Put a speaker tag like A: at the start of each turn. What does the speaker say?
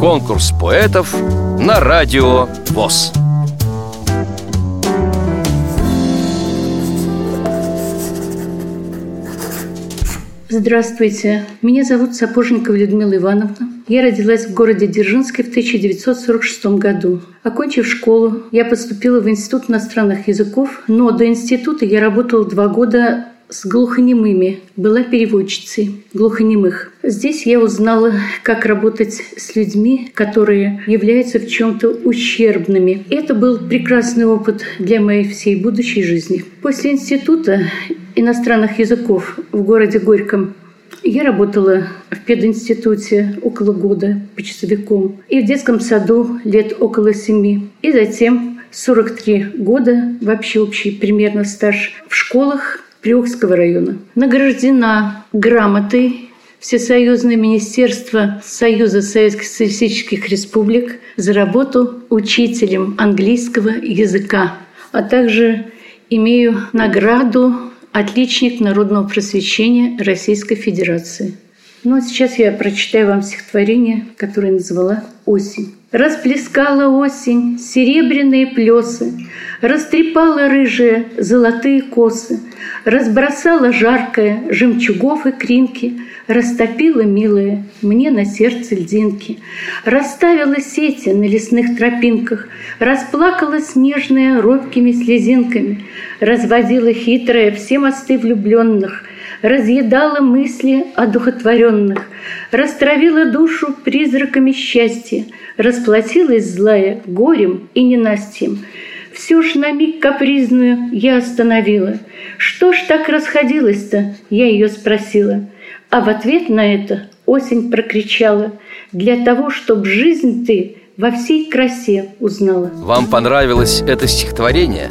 A: Конкурс поэтов на радио ВОЗ.
B: Здравствуйте, меня зовут Сапожникова Людмила Ивановна. Я родилась в городе Дзержинске в 1946 году. Окончив школу, я поступила в Институт иностранных языков, но до института я работала два года с глухонемыми, была переводчицей глухонемых. Здесь я узнала, как работать с людьми, которые являются в чем-то ущербными. Это был прекрасный опыт для моей всей будущей жизни. После института иностранных языков в городе Горьком я работала в пединституте около года почасовиком и в детском саду лет около семи. И затем 43 года, вообще общий примерно стаж в школах Приокского района. Награждена грамотой Всесоюзное министерство Союза Советских Социалистических Республик за работу учителем английского языка, а также имею награду «Отличник народного просвещения Российской Федерации». Ну а сейчас я прочитаю вам стихотворение, которое назвала «Осень». Расплескала осень серебряные плесы, Растрепала рыжие золотые косы, Разбросала жаркое жемчугов и кринки, Растопила, милые, мне на сердце льдинки, Расставила сети на лесных тропинках, Расплакалась нежная робкими слезинками, Разводила хитрая все мосты влюбленных — разъедала мысли одухотворенных, растравила душу призраками счастья, расплатилась злая горем и ненастьем. Все ж на миг капризную я остановила. Что ж так расходилось-то, я ее спросила. А в ответ на это осень прокричала. Для того, чтоб жизнь ты во всей красе узнала.
A: Вам понравилось это стихотворение?